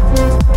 Bye.